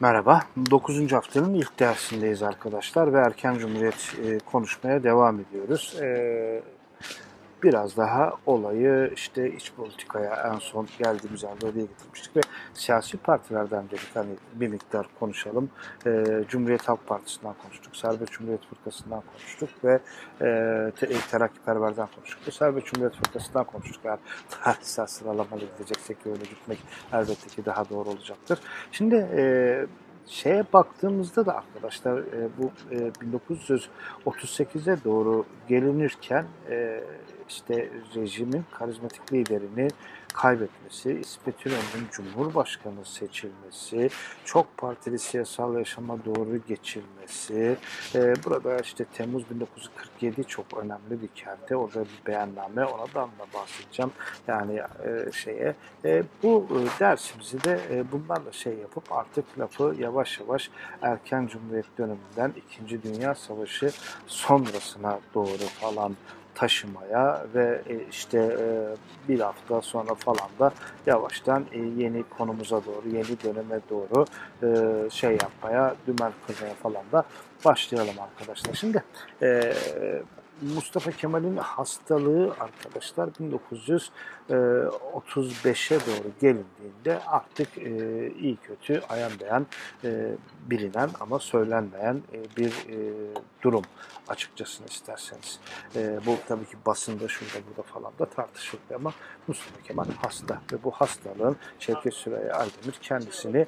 Merhaba. 9. haftanın ilk dersindeyiz arkadaşlar ve erken cumhuriyet e, konuşmaya devam ediyoruz. E, biraz daha olayı işte iç politikaya en son geldiğimiz yerde oraya getirmiştik ve siyasi partilerden dedik hani bir miktar konuşalım. E, Cumhuriyet Halk Partisi'nden konuştuk, Serbest Cumhuriyet Fırkası'ndan konuştuk ve e, te, Terakkiperver'den konuştuk ve Serbest Cumhuriyet Fırkası'ndan konuştuk. Eğer tarihsel sıralamalı gideceksek öyle gitmek elbette ki daha doğru olacaktır. Şimdi e, şeye baktığımızda da arkadaşlar e, bu e, 1938'e doğru gelinirken e, işte rejimin karizmatik liderini kaybetmesi, İsmet İnönü'nün Cumhurbaşkanı seçilmesi, çok partili siyasal yaşama doğru geçilmesi, e, burada işte Temmuz 1947 çok önemli bir kente, orada bir beyanname, ona da bahsedeceğim. Yani e, şeye, e, bu e, dersimizi de e, bunlarla şey yapıp artık lafı yavaş yavaş erken Cumhuriyet döneminden İkinci Dünya Savaşı sonrasına doğru falan taşımaya ve e, işte e, bir hafta sonra falan da yavaştan e, yeni konumuza doğru, yeni döneme doğru şey yapmaya, dümen kırmaya falan da başlayalım arkadaşlar. Şimdi Mustafa Kemal'in hastalığı arkadaşlar 1935'e doğru gelindiğinde artık iyi kötü ayan beyan bilinen ama söylenmeyen bir durum açıkçasını isterseniz. Bu tabii ki basında şurada burada falan da tartışılıyor ama Mustafa Kemal hasta ve bu hastalığın Şevket Süreyya Aydemir kendisini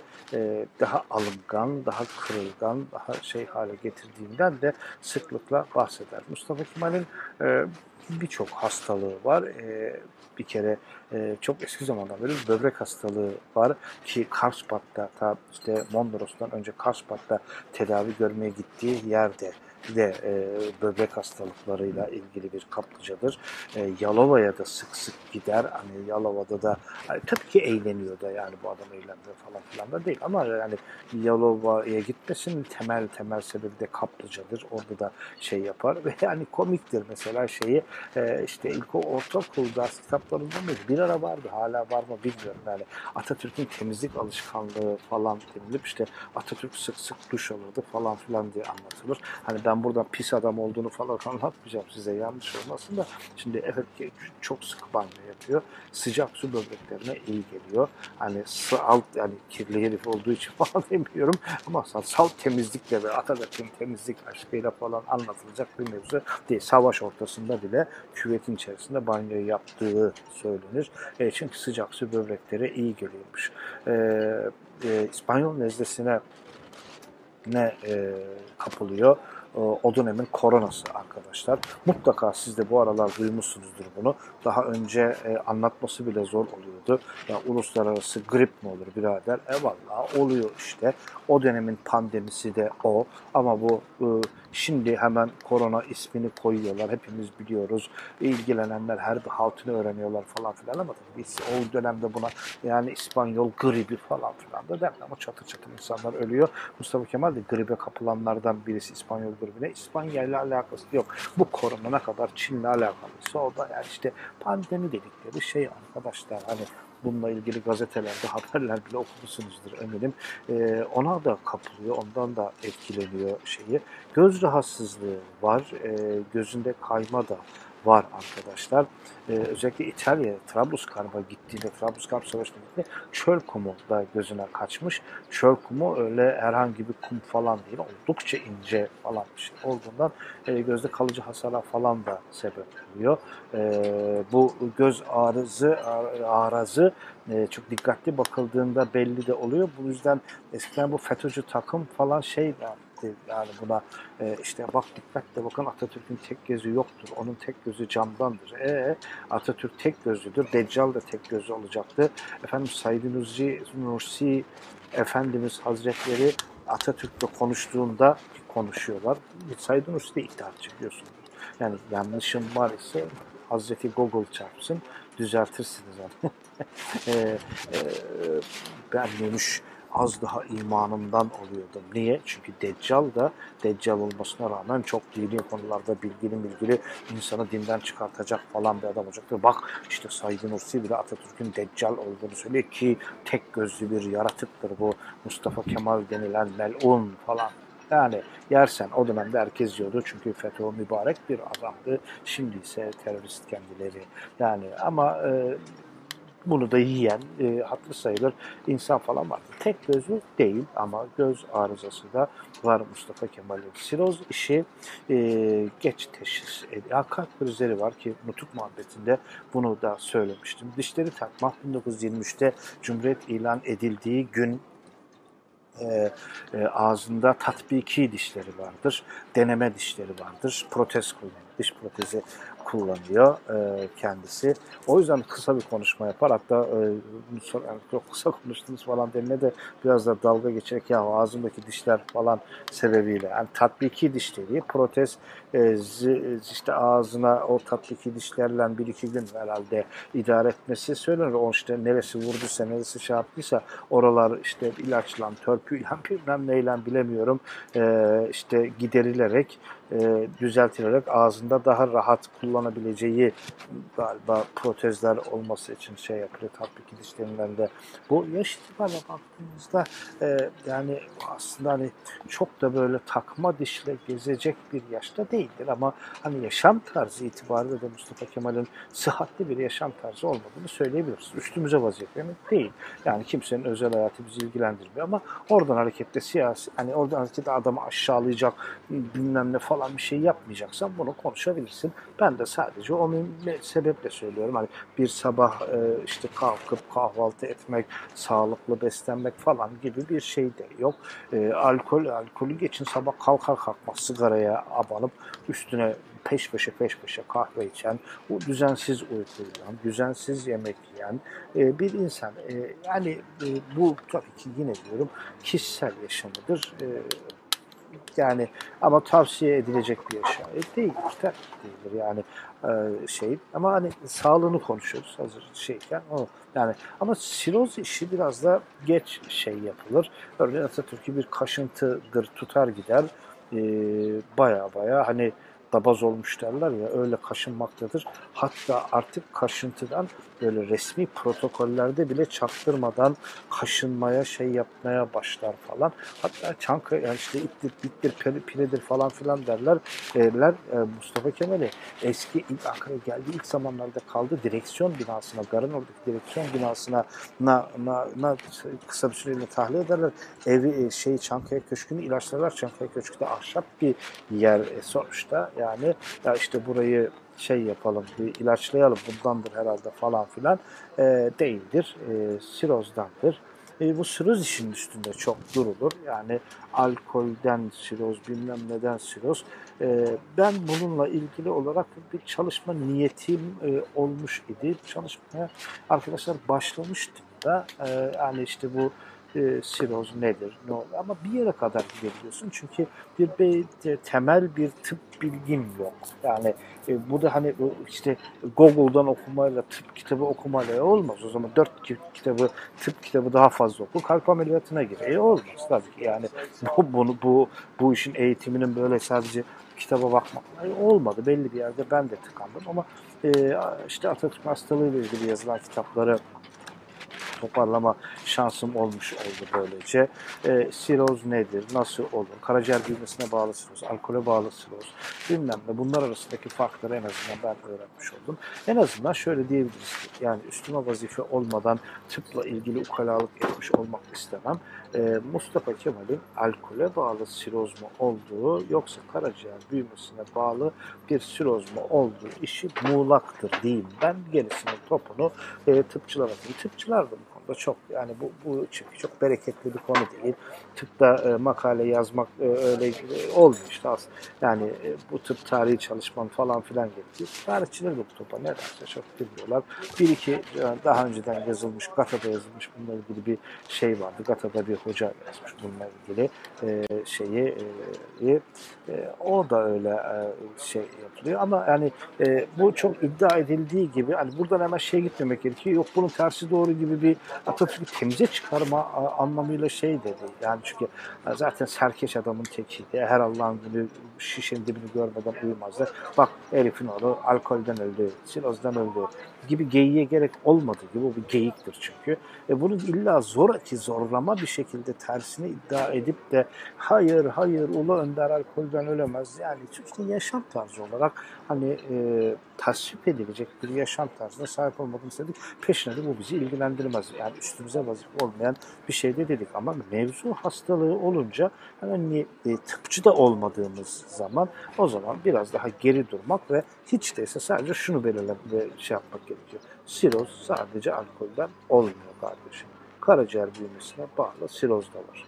daha alıngan, daha kırılgan, daha şey hale getirdiğinden de sıklıkla bahseder. Mustafa Kemal'in e, birçok hastalığı var. E, bir kere e, çok eski zamandan beri böbrek hastalığı var ki Karspat'ta ta işte Mondros'tan önce Karspat'ta tedavi görmeye gittiği yerde de e, böbrek hastalıklarıyla ilgili bir kaplıcadır. E, Yalova'ya da sık sık gider. Hani Yalova'da da tabii ki eğleniyor da yani bu adam eğlendiriyor falan filan da değil ama yani Yalova'ya gitmesinin temel temel sebebi de kaplıcadır. Orada da şey yapar ve yani komiktir mesela şeyi e, işte ilk ortaokul ders kitaplarında mıydı? Bir ara vardı hala var mı bilmiyorum yani Atatürk'ün temizlik alışkanlığı falan denilip işte Atatürk sık sık duş alırdı falan filan diye anlatılır. Hani ben burada pis adam olduğunu falan anlatmayacağım size yanlış olmasın da şimdi evet çok sık banyo yapıyor. Sıcak su böbreklerine iyi geliyor. Hani salt yani kirli herif olduğu için falan demiyorum ama salt temizlikle ve Atatürk'ün temizlik aşkıyla falan anlatılacak bir mevzu değil. Savaş ortasında bile küvetin içerisinde banyo yaptığı söylenir. E, çünkü sıcak su böbreklere iyi geliyormuş. E, e, İspanyol nezlesine ne e, kapılıyor o dönemin koronası arkadaşlar. Mutlaka siz de bu aralar duymuşsunuzdur bunu. Daha önce e, anlatması bile zor oluyordu. Ya uluslararası grip mi olur birader? E vallahi oluyor işte. O dönemin pandemisi de o. Ama bu e, şimdi hemen korona ismini koyuyorlar. Hepimiz biliyoruz. İlgilenenler her bir haltını öğreniyorlar falan filan ama biz o dönemde buna yani İspanyol gribi falan filan da derler ama çatır çatır insanlar ölüyor. Mustafa Kemal de gribe kapılanlardan birisi İspanyol gribine. İspanya ile alakası yok. Bu korona ne kadar Çin'le alakalıysa o da yani işte pandemi dedikleri şey arkadaşlar hani bununla ilgili gazetelerde haberler bile okumuşsunuzdur eminim. E, ona da kapılıyor, ondan da etkileniyor şeyi. Göz rahatsızlığı var, e, gözünde kayma da var arkadaşlar. Ee, özellikle İtalya, Trablusgarp'a gittiğinde, Trablusgarp Savaşı'na gittiğinde çöl kumu da gözüne kaçmış. Çöl kumu öyle herhangi bir kum falan değil, oldukça ince falan bir şey olduğundan e, gözde kalıcı hasara falan da sebep oluyor. E, bu göz ağrızı e, çok dikkatli bakıldığında belli de oluyor. Bu yüzden eskiden bu FETÖ'cü takım falan şey etti. Yani buna e, işte bak dikkatle bakın Atatürk'ün tek gözü yoktur. Onun tek gözü camdandır. E Atatürk tek gözlüdür. Deccal da tek gözlü olacaktı. Efendim Said Nursi, Nursi Efendimiz Hazretleri Atatürk'le konuştuğunda konuşuyorlar. Said Nursi de iddiatçı biliyorsunuz. Yani yanlışım var ise Hazreti Google çarpsın düzeltirsiniz onu. e, e, ben demiş az daha imanımdan oluyordum. Niye? Çünkü Deccal da Deccal olmasına rağmen çok dini konularda bilgili bilgili insanı dinden çıkartacak falan bir adam olacaktır. Bak işte Said Nursi bile Atatürk'ün Deccal olduğunu söylüyor ki tek gözlü bir yaratıktır bu Mustafa Kemal denilen melun falan. Yani yersen o dönemde herkes yiyordu çünkü FETÖ mübarek bir adamdı. Şimdi ise terörist kendileri. Yani ama e, bunu da yiyen e, hatırı sayılır insan falan vardı. Tek gözü değil ama göz arızası da var Mustafa Kemal'in. Siroz işi e, geç teşhis ediyor. Kalp krizleri var ki Nutuk muhabbetinde bunu da söylemiştim. Dişleri takmak 1923'te Cumhuriyet ilan edildiği gün e, e, ağzında tatbiki dişleri vardır, deneme dişleri vardır, protez kullanır, diş protezi kullanıyor e, kendisi. O yüzden kısa bir konuşma yapar. Hatta e, çok kısa konuştunuz falan denile de biraz da dalga geçerek ya ağzımdaki dişler falan sebebiyle. Yani tatbiki dişleri, protez e, işte ağzına o tatbiki dişlerle bir iki gün herhalde idare etmesi söylenir. O işte neresi vurduysa, neresi şey yaptıysa oralar işte ilaçla, törpüyle, bilmem neyle bilemiyorum e, işte giderilerek e, düzeltilerek ağzında daha rahat kullanabileceği galiba protezler olması için şey yapılıyor tatbiki dişlerinden Bu yaş itibariyle baktığımızda e, yani aslında hani çok da böyle takma dişle gezecek bir yaşta değildir ama hani yaşam tarzı itibariyle de Mustafa Kemal'in sıhhatli bir yaşam tarzı olmadığını söyleyebiliriz. Üstümüze vaziyetlerini değil. Yani kimsenin özel hayatı bizi ilgilendirmiyor ama oradan hareketle siyasi hani oradan hareketle adamı aşağılayacak bilmem ne falan falan bir şey yapmayacaksan bunu konuşabilirsin. Ben de sadece onun sebeple söylüyorum. Hani bir sabah e, işte kalkıp kahvaltı etmek, sağlıklı beslenmek falan gibi bir şey de yok. E, alkol, alkolü geçin sabah kalkar kalkmaz sigaraya abanıp üstüne peş peşe peş peşe kahve içen, bu düzensiz uykulayan, düzensiz yemek yiyen e, bir insan. E, yani e, bu tabii ki yine diyorum kişisel yaşamıdır. E, yani ama tavsiye edilecek bir yaşam e, değil. Tabii değildir yani e, şey. Ama hani sağlığını konuşuyoruz hazır şeyken. O, yani ama siroz işi biraz da geç şey yapılır. Örneğin Atatürk'ü bir kaşıntıdır tutar gider. E, baya baya hani dabaz olmuş derler ya öyle kaşınmaktadır. Hatta artık kaşıntıdan böyle resmi protokollerde bile çaktırmadan kaşınmaya şey yapmaya başlar falan. Hatta Çankaya yani işte ittir, bittir, piredir falan filan derler. Derler e, Mustafa Kemal'i eski ilk Ankara'ya geldiği ilk zamanlarda kaldı direksiyon binasına, garın oradaki direksiyon binasına na, na, na, kısa bir süreyle tahliye ederler. Evi e, şey Çankaya Köşkü'nü ilaçlarlar. Çankaya Köşkü de ahşap bir yer e, sonuçta. Yani ya işte burayı şey yapalım, bir ilaçlayalım bundandır herhalde falan filan e, değildir. E, sirozdandır. E, bu siroz işinin üstünde çok durulur. Yani alkolden siroz, bilmem neden siroz. E, ben bununla ilgili olarak bir çalışma niyetim e, olmuş idi. Çalışmaya arkadaşlar başlamıştım da. E, yani işte bu e, siroz nedir, ne olur ama bir yere kadar gidebiliyorsun çünkü bir, bir temel bir tıp bilgim yok. Yani e, bu da hani işte Google'dan okumayla tıp kitabı okumayla olmaz. O zaman dört kitabı tıp kitabı daha fazla oku kalp ameliyatına gir. E olmaz tabii ki yani bu, bunu, bu, bu işin eğitiminin böyle sadece kitaba bakmak olmadı. Belli bir yerde ben de tıkandım ama e, işte Atatürk hastalığı ile ilgili yazılan kitapları toparlama şansım olmuş oldu böylece. E, siroz nedir? Nasıl olur? Karaciğer büyümesine bağlı siroz, alkole bağlı siroz bilmem ne. Bunlar arasındaki farkları en azından ben öğrenmiş oldum. En azından şöyle diyebiliriz ki yani üstüme vazife olmadan tıpla ilgili ukalalık etmiş olmak istemem. E, Mustafa Kemal'in alkole bağlı siroz mu olduğu yoksa karaciğer büyümesine bağlı bir siroz mu olduğu işi muğlaktır diyeyim. Ben gerisinin topunu e, tıpçılara atayım. Tıpçılar da konuda çok yani bu, bu çünkü çok bereketli bir konu değil. Tıpta e, makale yazmak e, öyle e, olmuyor işte aslında. Yani e, bu tıp tarihi çalışman falan filan gerekiyor. Tarihçiler de bu topa nedense çok bilmiyorlar. Bir iki e, daha önceden yazılmış, Gata'da yazılmış bununla ilgili bir şey vardı. Gata'da bir hoca yazmış bununla ilgili e, şeyi e, e, o da öyle e, şey yapılıyor ama yani e, bu çok iddia edildiği gibi hani buradan hemen şey gitmemek gerekiyor. Yok bunun tersi doğru gibi bir Atatürk'ü temize çıkarma anlamıyla şey dedi. Yani çünkü zaten serkeş adamın tekiydi. Her Allah'ın günü şişenin dibini görmeden uyumazdı. Bak Elif'in oğlu alkolden öldü, silozdan öldü gibi geyiğe gerek olmadığı gibi o bir geyiktir çünkü. E bunu illa zoraki zorlama bir şekilde tersini iddia edip de hayır hayır Ulu Önder alkolden ölemez. Yani Türkiye yaşam tarzı olarak hani e, tasvip edilecek bir yaşam tarzına sahip olmadığını istedik. Peşine de bu bizi ilgilendirmez. Yani üstümüze vazife olmayan bir şey de dedik ama mevzu hastalığı olunca hani e, tıpçı da olmadığımız zaman o zaman biraz daha geri durmak ve hiç değilse sadece şunu belirlemek ve şey yapmak gerekiyor. Siroz sadece alkolden olmuyor kardeşim. Karaciğer büyümesine bağlı siroz da var.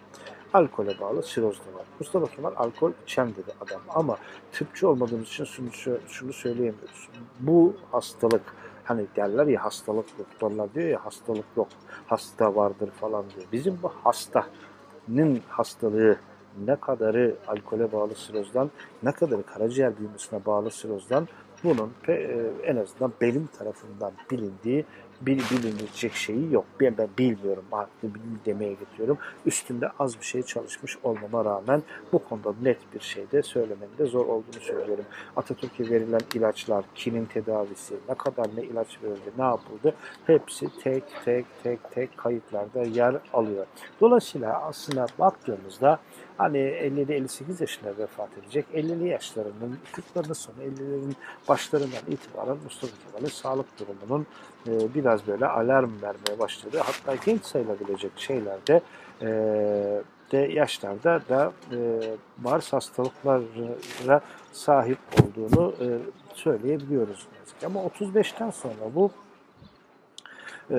Alkole bağlı siroz da var. Mustafa Kemal alkol içen dedi adam ama tıpçı olmadığımız için şunu, şunu söyleyemiyoruz. Bu hastalık hani derler ya hastalık doktorlar diyor ya hastalık yok hasta vardır falan diyor. Bizim bu hastanın hastalığı ne kadarı alkole bağlı sirozdan, ne kadarı karaciğer büyümesine bağlı sirozdan bunun e, en azından benim tarafından bilindiği bil, bilinecek şeyi yok. Ben, ben bilmiyorum, demeye getiriyorum. Üstünde az bir şey çalışmış olmama rağmen bu konuda net bir şey de söylemenin de zor olduğunu söylüyorum. Atatürk'e verilen ilaçlar, kinin tedavisi, ne kadar ne ilaç verildi, ne yapıldı hepsi tek tek tek tek kayıtlarda yer alıyor. Dolayısıyla aslında baktığımızda hani 50-58 yaşında vefat edecek, 50'li yaşlarının 40'larının sonu 50'lerin başlarından itibaren Mustafa Kemal'in sağlık durumunun e, biraz böyle alarm vermeye başladı. Hatta genç sayılabilecek şeylerde e, de yaşlarda da e, Mars hastalıklara sahip olduğunu e, söyleyebiliyoruz. Ama 35'ten sonra bu e,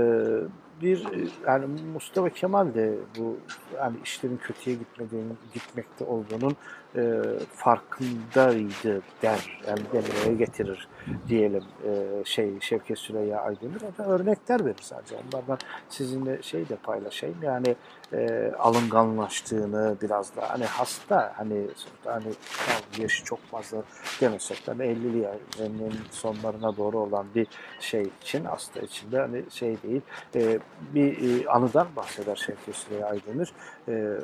bir yani Mustafa Kemal de bu yani işlerin kötüye gitmediğini, gitmekte olduğunun e, farkındaydı der. Yani demeye getirir diyelim e, şey Şevket Süreyya Aydemir. O da örnekler verir sadece. Onlardan sizinle şey de paylaşayım. Yani e, alınganlaştığını biraz da hani hasta hani hani yaşı çok fazla demesek de 50'li yaşlarının sonlarına doğru olan bir şey için hasta için de hani şey değil e, bir e, anıdan bahseder Şevket Süreyya Aydemir. E,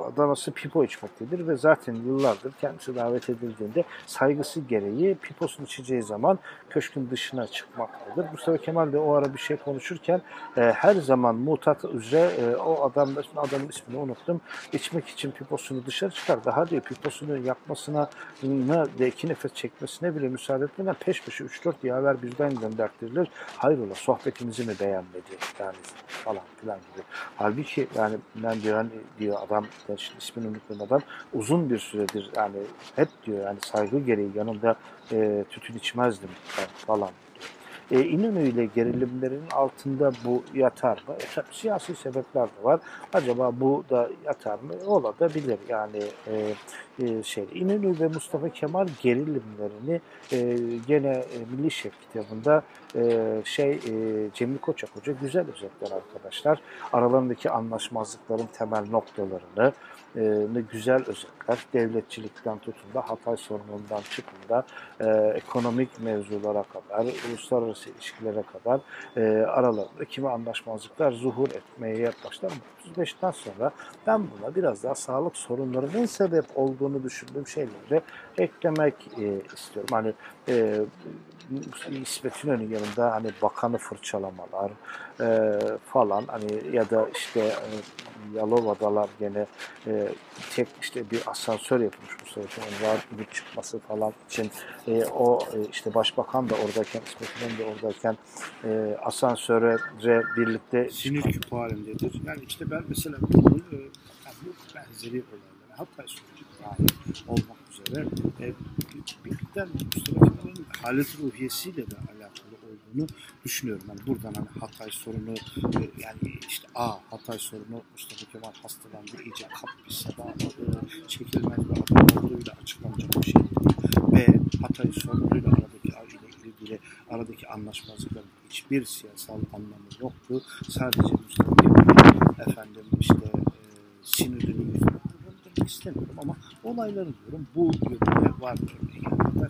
Adanası pipo içmektedir ve zaten yıllardır kendisi davet edildiğinde saygısı gereği piposunu içeceği zaman köşkün dışına çıkmaktadır. Mustafa Kemal de o ara bir şey konuşurken e, her zaman mutat üzere e, o adam, adamın ismini unuttum. içmek için piposunu dışarı çıkar. Daha diyor piposunu yakmasına de iki nefes çekmesine bile müsaade etmeden peş peşe 3-4 yaver birden göndertirilir. Hayrola sohbetimizi mi beğenmedi yani falan filan gibi. Halbuki yani ben diyor, hani diyor adam ben şimdi ismini unutmadan uzun bir süredir yani hep diyor yani saygı gereği yanında e, tütün içmezdim falan e, İnönü ile gerilimlerin altında bu yatar mı? E, tabii siyasi sebepler de var. Acaba bu da yatar mı? Olabilir. Yani e, e, şey İnönü ve Mustafa Kemal gerilimlerini e, gene e, Milli Şef kitabında e, şey e, Cemil Koçak Hoca güzel özetler arkadaşlar. Aralarındaki anlaşmazlıkların temel noktalarını e, güzel özetler. Devletçilikten tutun da Hatay sorunundan çıkın da e, ekonomik mevzulara kadar, uluslararası ilişkilere kadar e, aralarında kimi anlaşmazlıklar zuhur etmeye başlar. 35'ten sonra ben buna biraz daha sağlık sorunlarının sebep olduğunu düşündüğüm şeyleri eklemek e, istiyorum. Hani e, İsmet İnönü yanında hani bakanı fırçalamalar e, falan hani ya da işte e, Yalova'dalar gene e, tek işte bir asansör yapılmış bu süreçte yani rahat gidip çıkması falan için e, o e, işte başbakan da oradayken İsmet İnönü de oradayken e, asansöre birlikte sinir küpü halindedir. Yani işte ben mesela bunu e, yani benzeri olaylara hatta sonucu dahil olmak üzere e, birlikten Mustafa Kemal'in halet ruhiyesiyle de alakalı olduğunu düşünüyorum. Yani buradan hani Hatay sorunu e, yani işte A Hatay sorunu Mustafa Kemal hastalandı iyice kapbise bağladı çekilmez bir adımlarıyla açıklanacak bir şey değil. Ve Hatay sorunuyla aradaki ile ilgili aradaki anlaşmazlıkların hiçbir siyasal anlamı yoktu. Sadece Mustafa Kemal efendim işte e, sinirini demek istemiyorum ama olayları diyorum bu yönde var örneği. Yani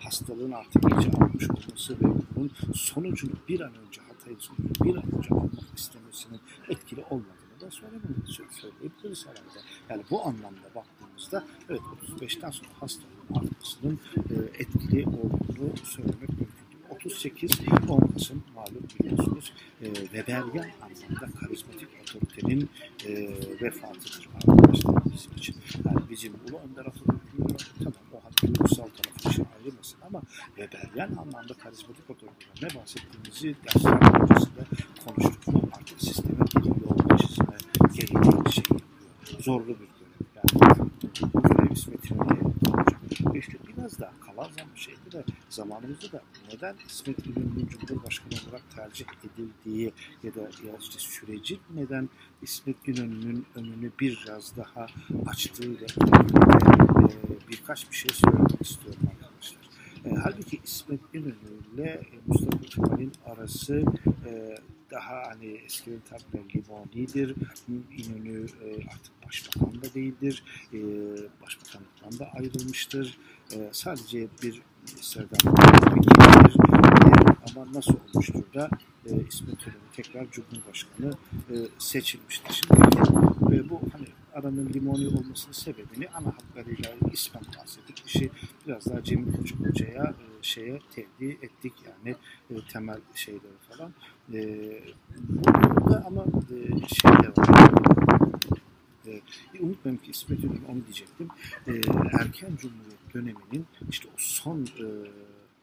hastalığın artık iyice almış olması ve bunun sonucunu bir an önce Hatay Altay İzmir'i bir an önce almak istemesinin etkili olmadığını da söylememiz söyleyebiliriz herhalde. Yani bu anlamda baktığımızda evet 35'ten sonra hastalığın artmasının e, etkili olduğunu söylemek mümkün. 38 10 Kasım malum biliyorsunuz e, Weberian anlamda karizmatik otoritenin e, vefatıdır arkadaşlar bizim için. Yani bizim Ulu Önder Atatürk'ün tamam o hatta duygusal tarafı için ayrılmasın ama Weberian anlamda karizmatik otoriteler ne bahsettiğimizi dersler öncesinde konuştuk. Bu artık sistemin bir yol çizme gereği şey yapıyor. Zorlu bir görev. Yani bu görev İsmet İşte biraz da kalan zaman şeyde de zamanımızda da neden İsmet İnönü'nün Cumhurbaşkanı olarak tercih edildiği ya da ya işte süreci neden İsmet İnönü'nün önünü biraz daha açtığıyla ilgili e, birkaç bir şey söylemek istiyorum arkadaşlar. E, halbuki İsmet İnönü ile Mustafa Kemal'in arası e, daha hani eskiden tabirle limonidir. İnönü e, artık başbakan da değildir. E, başbakanlıktan da ayrılmıştır. E, sadece bir Serdar vekildir. E, ama nasıl olmuştur da e, İsmet İnönü tekrar Cumhurbaşkanı e, seçilmiştir. Şimdi e, bu hani aranın limoni olmasının sebebini ana hatlarıyla ismen bahsettik. İşi biraz daha Cemil Koçuk Hoca'ya e, şeye tevdi ettik yani e, temel şeyleri falan. E, burada ama e, şey de var. E, unutmayın ki İsmet İnönü onu diyecektim. E, erken Cumhuriyet döneminin işte o son e,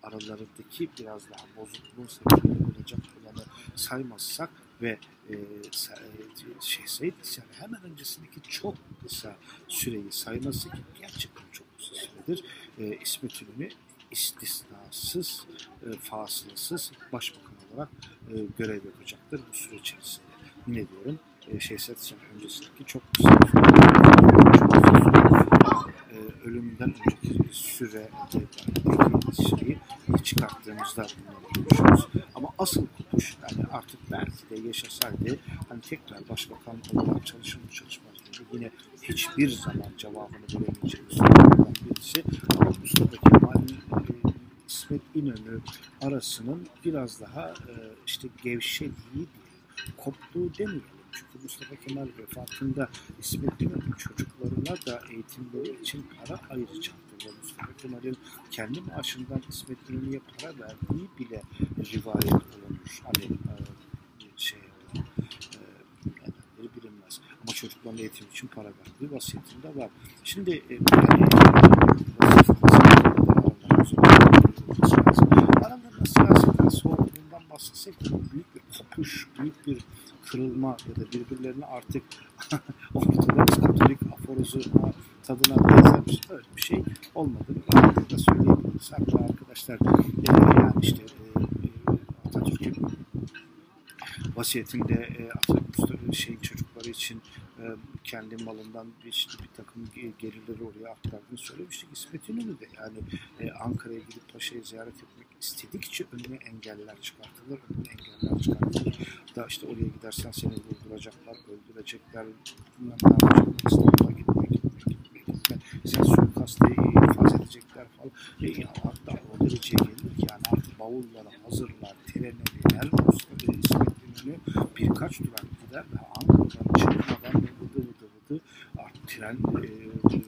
aralarındaki biraz daha bozukluğun sebebi olacak olanı saymazsak ve e, şey Said yani hemen öncesindeki çok kısa süreyi sayması ki gerçekten çok kısa süredir e, İsmet İnönü istisnasız, e, fasılsız başbakan olarak e, görev yapacaktır bu süre içerisinde. Yine diyorum e, Şehzat Sen öncesindeki çok kısa e, ölümünden önceki süre şeyi çıkarttığımızda bunları görüşürüz. Ama asıl kutuş yani artık belki de yaşasaydı hani tekrar başbakan olarak çalışır mı çalışmaz mı yine hiçbir zaman cevabını veremeyeceğimiz birisi. Ama Mustafa Kemal'in İsmet İnönü arasının biraz daha e, işte gevşediği koptuğu demeyelim. Çünkü Mustafa Kemal vefatında İsmet İnönü çocuklarına da eğitimleri için para ayıracaktır. Ve Mustafa Kemal'in kendi maaşından İsmet İnönü'ye para verdiği bile rivayet olunur. Hani e, şey e, nedenleri bilinmez. Ama çocukların eğitim için para verdiği vasiyetinde var. Şimdi e, siyasetten soğuduğundan bahsetsek büyük bir kopuş, büyük bir kırılma ya da birbirlerine artık Ortodoks Katolik aforozu tadına benzer bir, öyle bir şey olmadığını rahatlıkla söyleyebiliriz. Hatta arkadaşlar e, yani işte e, Atatürk'ün vasiyetinde e, Atatürk şey çocukları için e, kendi malından bir, işte bir takım gelirleri oraya aktardığını söylemiştik. İsmet İnönü de yani e, Ankara'ya gidip Paşa'yı ziyaret etmek istedikçe önüne engeller çıkartılır, önüne engeller çıkartılır. Da işte oraya gidersen seni vurduracaklar, öldürecekler, bilmem ne yapacaklar, İstanbul'a gitme, gitme, gitme, gitme. Sen suikastı infaz edecekler falan. E, ya, hatta o dereceye gelir ki yani artık bavulları hazırlar, trene biner, İsmet İnönü birkaç durak gider ve Ankara'dan çıkmadan vıdı vıdı vıdı artık tren, e,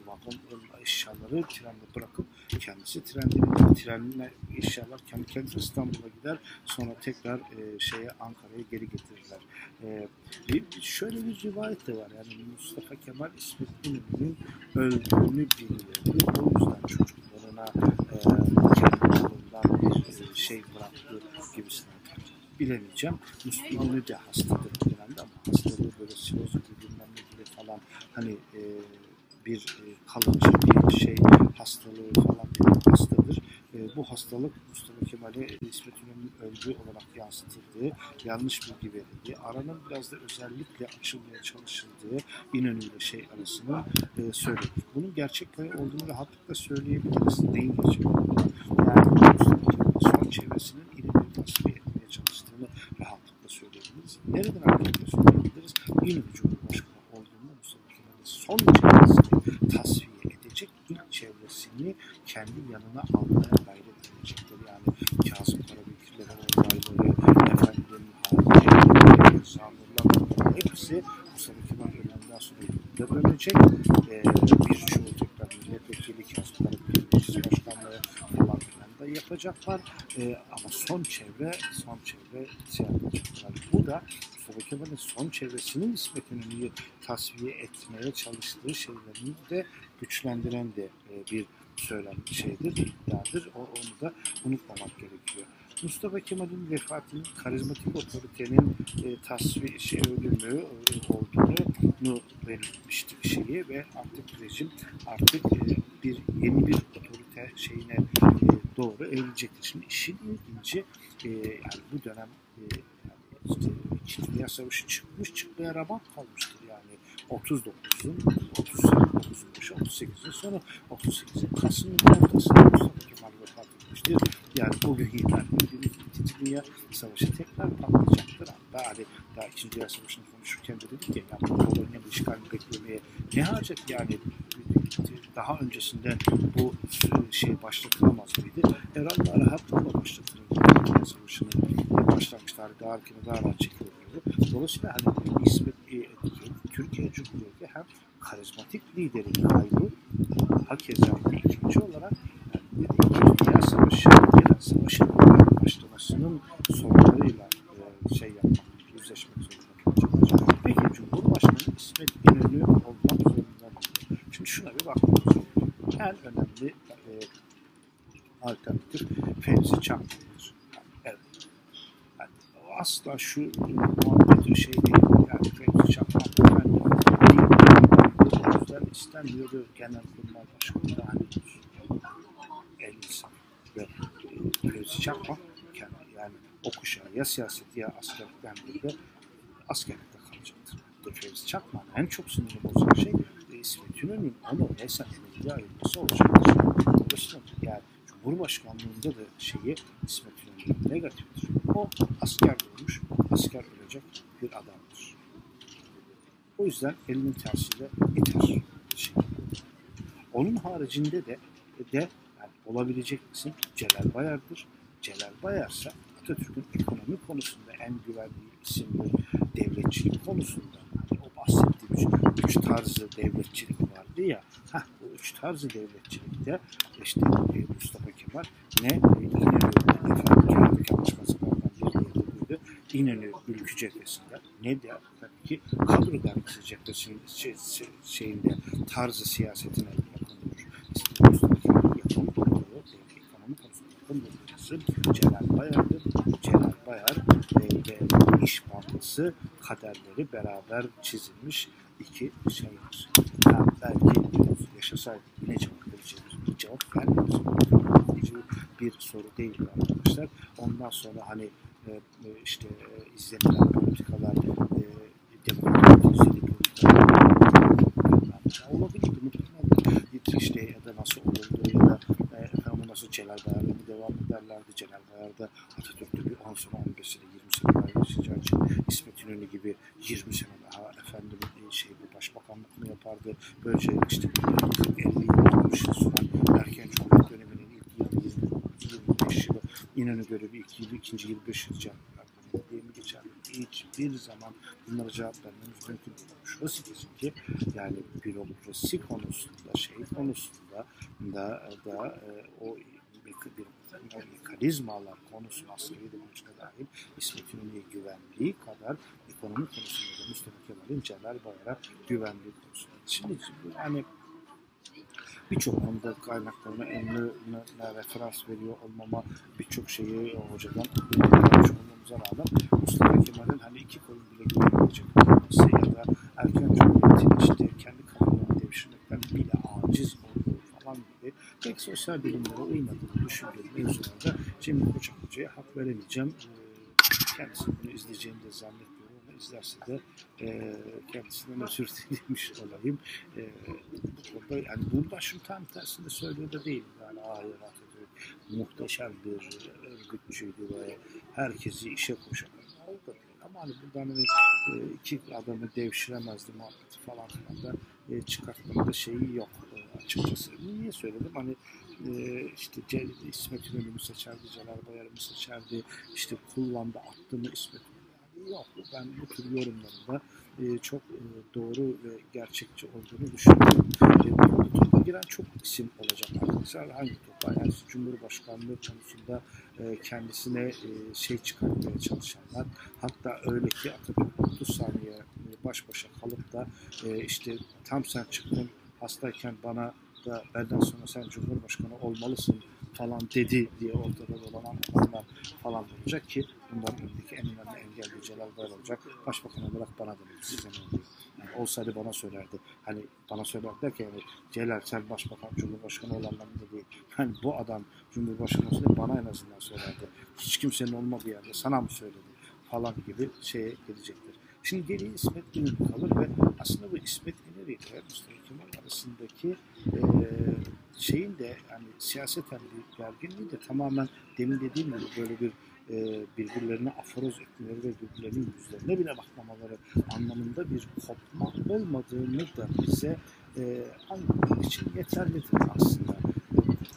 vagon eşyaları trende bırakıp kendisi trenle, trenle eşyalar kendi kendisi İstanbul'a gider sonra tekrar e, şeye Ankara'ya geri getirirler. E, bir, şöyle bir rivayet de var yani Mustafa Kemal İsmet İnönü'nün öldüğünü biliyordu. O yüzden çocuklarına e, kendi bir e, şey bıraktı gibisinden bilemeyeceğim. İnönü de hastadır bu dönemde ama hastalığı böyle siroz gibi bilmem gibi falan hani e, bir e, kalıcı bir şey hastalığı falan bir hastadır. E, bu hastalık Mustafa Kemal'e İsmet İnönü'nün öldüğü olarak yansıtıldığı, yanlış bilgi verildiği, aranın biraz da özellikle açılmaya çalışıldığı İnönü ile şey arasını e, söyledik. Bunun gerçek olduğunu rahatlıkla söyleyebiliriz. Neyin gerçek? Yani Mustafa Kemal'in son çevresinin İnönü'yü tasfiye etmeye çalıştığını rahatlıkla söyleyebiliriz. Nereden rahatlıkla söyleyebiliriz? İnönü Cumhurbaşkanı olduğunda Mustafa Kemal'in son çevresini tasfiye edecek ilk çevresini kendi yanına almaya gayret edecektir. Yani Kazım Karabekir'le olayları, efendim Partisi Mustafa Kemal ölümünden sonra iktidara dönecek. E, birçoğu tekrar milletvekili, Kazım Karabekir Meclis Başkanlığı falan filan da yapacaklar. E, ama son çevre, son çevre şey. Bu da Mustafa Kemal'in son çevresinin İsmet İnönü'yü tasfiye etmeye çalıştığı şeylerini de güçlendiren de e, bir söylem şeydir, iddiadır. O, onu da unutmamak gerekiyor. Mustafa Kemal'in vefatının karizmatik otoritenin e, tasfiye şey ölümü e, olduğunu belirtmiştik şeyi ve artık rejim artık e, bir yeni bir otorite şeyine e, doğru eğilecektir. Şimdi işin ilginci e, yani bu dönem e, işte İkinci Dünya Savaşı çıkmış çıkmaya ramak kalmıştır yani 39'un 39'un başı 38'in sonu 38'in Kasım'ın ortasında Mustafa Kemal vefat etmiştir. Yani bugün ilan edildiğimiz İkinci Dünya Savaşı tekrar patlayacaktır. Hatta hani daha İkinci Dünya Savaşı'nı konuşurken de dedik ya ya bu Polonya'nın işgalini beklemeye ne hacet yani daha öncesinde bu şey başlatılamaz mıydı? Herhalde rahatlıkla başlatılırdı. Dünya Savaşı'nın başlangıç tarihi daha erken daha rahat çekilirdi. Dolayısıyla hani İsmet e, Türkiye Cumhuriyeti hem karizmatik liderin kaybı hakeza ikinci olarak yani İkinci Dünya Savaşı gelen savaşın başlamasının sorunlarıyla e, şey yapmak, yüzleşmek zorunda kalacak. Peki Cumhurbaşkanı İsmet İnönü olmak zorunda mı? Şimdi şuna bir bakmamız En önemli e, alternatif Fevzi Çakmak'tır. Yani, evet. Yani, asla şu muhabbet şey değil. Yani Fevzi Çakmak efendim değil. O yüzden istenmiyordu Genelkurmay Başkanı da hani el insan ve Fevzi Çakmak yani o kuşağı ya siyaseti ya askerlikten biri de askerlikte kalacaktır. Fevzi Çakmak'ın en çok sinirini bozan şey İsmet İnönü'nün onu hesap emekli ayrılması olacaktır. Dolayısıyla yani Cumhurbaşkanlığında da şeyi İsmet İnönü negatiftir. O asker olmuş, asker ölecek bir adamdır. O yüzden elinin tersiyle iter. Şey. Onun haricinde de de yani olabilecek isim Celal Bayar'dır. Celal Bayar'sa Atatürk'ün ekonomi konusunda en güvenli isimdir. Devletçilik konusunda. Hani o bahsettiğimiz üç tarzı devletçilik vardı ya heh, o üç tarzı devletçilikte işte Mustafa Kemal ne İnönü efendim Kağıtlık Anlaşması'ndan bir İnönü Ülkü cephesinde ne de tabii ki kadro dergisi cephesinin şey, şey, şeyinde tarzı siyasetine yakın Mustafa Kemal'in yakın ekonomi konusunda yakın durduğu Celal Bayar'dır. Celal Bayar ve, İş Bankası kaderleri beraber çizilmiş iki şeydir. Yani belki yaşasaydı yine cevap vereceğimiz bir cevap vermiyoruz. Bir soru değil arkadaşlar. Ondan sonra hani e, işte e, izlenilen politikalar e, demokratik olabilirdi muhtemelen. İşte ya da nasıl olurdu ya da e, efendim nasıl Celal Bayar'la Celal Bayar'da Atatürk'te bir 10 sene 15 sene 20 sene daha yaşayacağı için İsmet İnönü gibi 20 sene daha efendim şey bu başbakanlık mı yapardı? Böylece işte 50 yıl olmuş süren erken Cumhuriyet döneminin ilk 20-25 yılı İnönü görevi ilk yılı, ikinci 25 yıl diye mi geçer? Hiçbir zaman bunlara cevap vermemiz mümkün değil. Şurası kesin ki yani bürokrasi konusunda, şey konusunda da, da e, o bir, bir, o mekanizmalar konusunda askeri demokraside dahil İsmet İnönü'ye güvenliği kadar ekonomi konusunda da Mustafa Kemal'in Celal Bayar'a güvenliği konusunda. Şimdi yani birçok konuda kaynaklarına önüne referans veriyor olmama birçok şeyi hocadan öğrenmiş olmamıza rağmen Mustafa Kemal'in hani iki kolun bile güvenmeyecek olması ya da erken cumhuriyetin işte kendi kanunlarını devşirmekten bile aciz olduğu falan gibi pek sosyal bilimlere uymadığını düşündüğüm mevzularda Cemil Koçak Hoca'ya hak veremeyeceğim. Kendisi bunu izleyeceğini de zannetmiyorum izlerse de e, kendisinden özür dilemiş olayım. E, bu konuda yani burada şu tam tersinde söylüyor da değil. Yani hayır Atatürk muhteşem bir örgütçüydü ve herkesi işe koşan. O da değil. Ama hani buradan hani, e, iki adamı devşiremezdi muhabbeti falan filan da e, çıkartmada şeyi yok e, açıkçası. Niye söyledim? Hani e, işte İsmet İnönü mü seçerdi, Celal Bayar mı seçerdi, işte kullandı, attı mı İsmet yok. Ben bu tür yorumlarında e, çok e, doğru ve gerçekçi olduğunu düşünüyorum. Topa giren çok isim olacak arkadaşlar. Hangi topa? Yani Cumhurbaşkanlığı konusunda e, kendisine şey çıkartmaya çalışanlar. Hatta öyle ki Atatürk 30 saniye baş başa kalıp da işte tam sen çıktın hastayken bana da benden sonra sen Cumhurbaşkanı olmalısın falan dedi diye ortada dolanan adamlar falan olacak ki bunların önündeki en önemli engel Celal Bayar olacak. Başbakan olarak bana denildi. Size ne oluyor? Yani olsaydı bana söylerdi. Hani bana söylerdi derken yani Celal sen başbakan Cumhurbaşkanı ol anlamında değil. Hani bu adam Cumhurbaşkanı olsaydı bana en azından söylerdi. Hiç kimsenin olmadığı yerde sana mı söyledi falan gibi şeye gelecektir. Şimdi geriye İsmet İnönü kalır ve aslında bu İsmet İnönü ile Mustafa Kemal arasındaki e, şeyin de yani siyaseten bir gerginliği de tamamen demin dediğim gibi böyle bir e, birbirlerine aforoz etmeleri ve birbirlerinin yüzlerine bile bakmamaları anlamında bir kopma olmadığını da bize e, anlamak için yeterlidir aslında.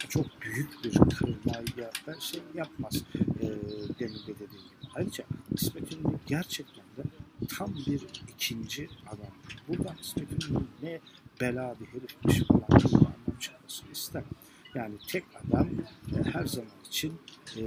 Çok büyük bir kırmaya da şey yapmaz e, demin de dediğim gibi. Ayrıca İsmet İnönü gerçekten de tam bir ikinci adam. Buradan İsmet İnönü ne bela bir herifmiş falan anlam çıkmasını istemem. Yani tek adam e, her zaman için e,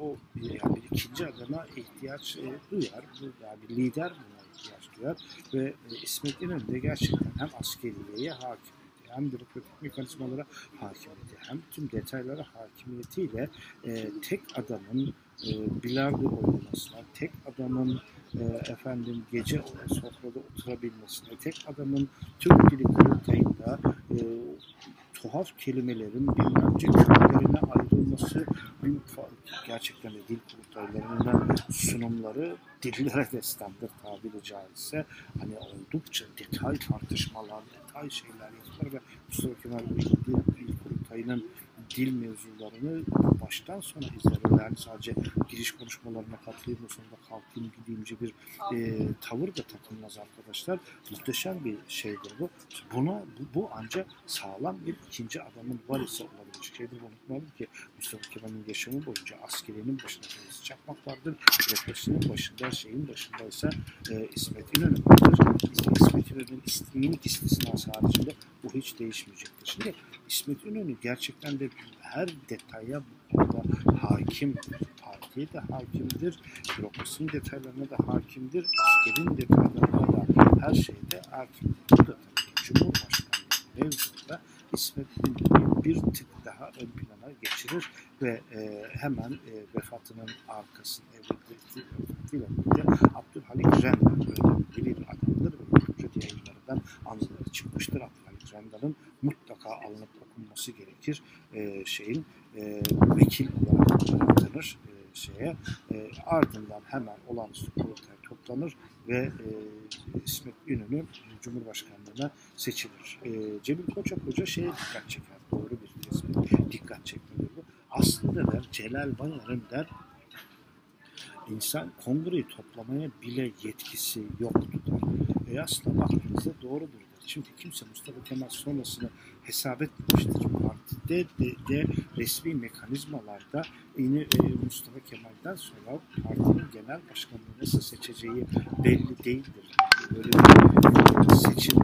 o bir, yani bir ikinci adama ihtiyaç e, duyar. Bu, yani bir lider buna ihtiyaç duyar. Ve e, İsmet İnönü de gerçekten hem askeriyeye hakim hem bürokratik mekanizmalara hakimiyeti hem tüm detaylara hakimiyetiyle e, tek adamın e, bilardo oynamasına, tek adamın efendim gece sofrada oturabilmesine, tek adamın Türk Dili Kurultayı'nda e, tuhaf kelimelerin bilmemce kümlerine ayrılması gerçekten de dil kurultaylarının sunumları dillere destandır tabiri caizse. Hani oldukça detay tartışmalar, detay şeyler yapar ve Mustafa Kemal Bey dil, dil kurultayının dil mevzularını baştan sona izler. Yani sadece giriş konuşmalarına katılayım da sonunda kalkayım gideyimci bir e, tavır da takılmaz arkadaşlar. Muhteşem bir şeydir bu. Buna bu, bu ancak sağlam bir ikinci adamın var ise olabilecek şeydir. Unutmayalım ki Mustafa Kemal'in yaşamı boyunca askerinin başında Feyzi Çakmak vardır. Represinin başında, şeyin başındaysa e, İsmet İnönü vardır. İsmet İnönü'nün minik istisnası haricinde bu hiç değişmeyecektir. Şimdi İsmet İnönü gerçekten de her detaya bu konuda hakim. Partiye de hakimdir, bürokrasinin detaylarına da hakimdir, askerin detaylarına da her şeyde hakim. Bu da tabii Cumhurbaşkanlığı mevzusunda İsmet İnönü'yü bir tık daha ön plana geçirir ve e, hemen e, vefatının arkasında vefatıyla birlikte Abdülhalik Renda böyle bir adamdır ve Hürriyet yayınlarından anıları çıkmıştır. Abdülhalik Renda'nın mutlaka alınıp okunması gerekir. E, şeyin e, vekil olarak atanır e, şeye. E, ardından hemen olağanüstü kurultay toplanır ve e, İsmet İnönü Cumhurbaşkanlığına seçilir. E, Cemil Koçak Hoca şeye dikkat çeker. Doğru bir tespit. Dikkat çekmedir bu. Aslında der Celal Bayar'ın der insan kongreyi toplamaya bile yetkisi yoktu der. E aslında baktığınızda doğrudur Çünkü kimse Mustafa Kemal sonrasını hesap etmemiştir. Partide de, de resmi mekanizmalarda yine e, Mustafa Kemal'den sonra partinin genel başkanını nasıl seçeceği belli değildir. Böyle bir seçim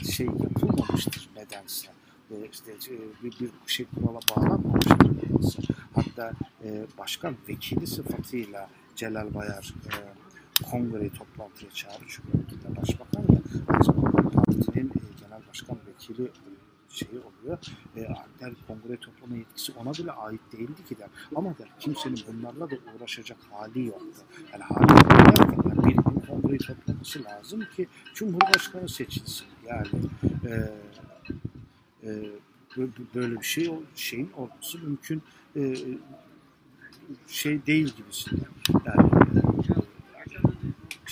e, şey yapılmamıştır nedense. E, işte e, bir, bir şey kurala bağlanmamıştır. Hatta başkan vekili sıfatıyla Celal Bayar kongreyi toplantıya çağırır. Çünkü başbakan ya aynı zamanda partinin e, genel başkan vekili şeyi oluyor. E, der kongre toplama yetkisi ona bile ait değildi ki der. Ama der kimsenin bunlarla da uğraşacak hali yoktu. Yani hali derken yani bir gün kongreyi toplaması lazım ki Cumhurbaşkanı seçilsin. Yani e, e, böyle bir şey şeyin olması mümkün e, şey değil gibisinden. Yani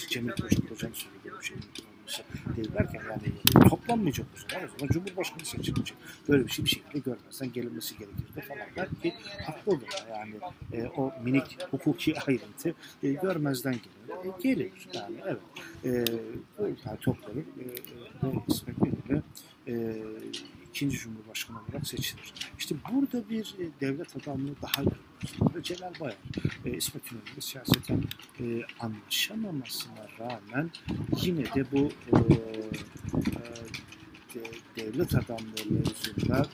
Cemil Koçak hocam söylediği bir şey olması değil derken yani toplanmayacak o zaman. O zaman Cumhurbaşkanı seçilecek. Böyle bir şey bir şekilde görmezden gelinmesi gerekirdi falan der ki haklı olur. Yani e, o minik hukuki ayrıntı e, görmezden gelir. E, gelir yani evet. E, yani toplanır e, ve İsmet İnönü e, ikinci Cumhurbaşkanı olarak seçilir. İşte burada bir devlet adamlığı daha 1930'larda Celal Bayar e, İsmet İnönü'yle siyaseten e, anlaşamamasına rağmen yine de bu e, e, de, devlet adamları mevzunda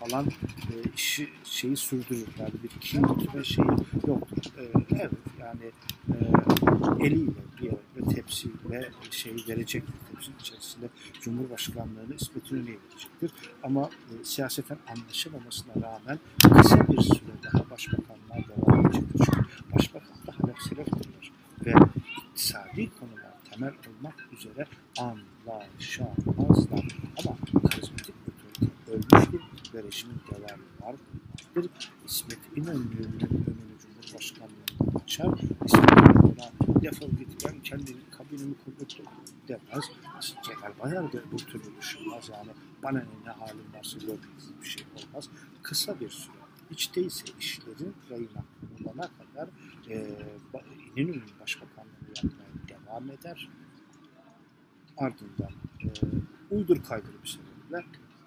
falan e, işi şeyi sürdürür. Yani bir kin tutma şeyi yoktur. E, evet yani e, eliyle bir yere tepsiyle şey verecektir. Tepsinin içerisinde Cumhurbaşkanlığını İsmet İnönü'ye verecektir. Ama e, siyaseten anlaşamamasına rağmen kısa bir süre daha başbakanlığa devam edecektir. Çünkü başbakan da halef seleftirler. Ve iktisadi konular temel olmak üzere anlaşamazlar. Ama karizmatik otorite ölmüştür ve rejimin devamı var. vardır. İsmet İnönü'nün önünü Cumhurbaşkanlığına açar. İsmet İnönü'ne defol git ben kendi kabinimi kurdum demez. Da bu türlü düşünmez. Yani bana ne, ne halim varsa görmeniz bir şey olmaz. Kısa bir süre hiç değilse işlerin rayına konulana kadar e, İnönü'nün başbakanlığı yapmaya devam eder. Ardından e, uydur kaydır bir sebeple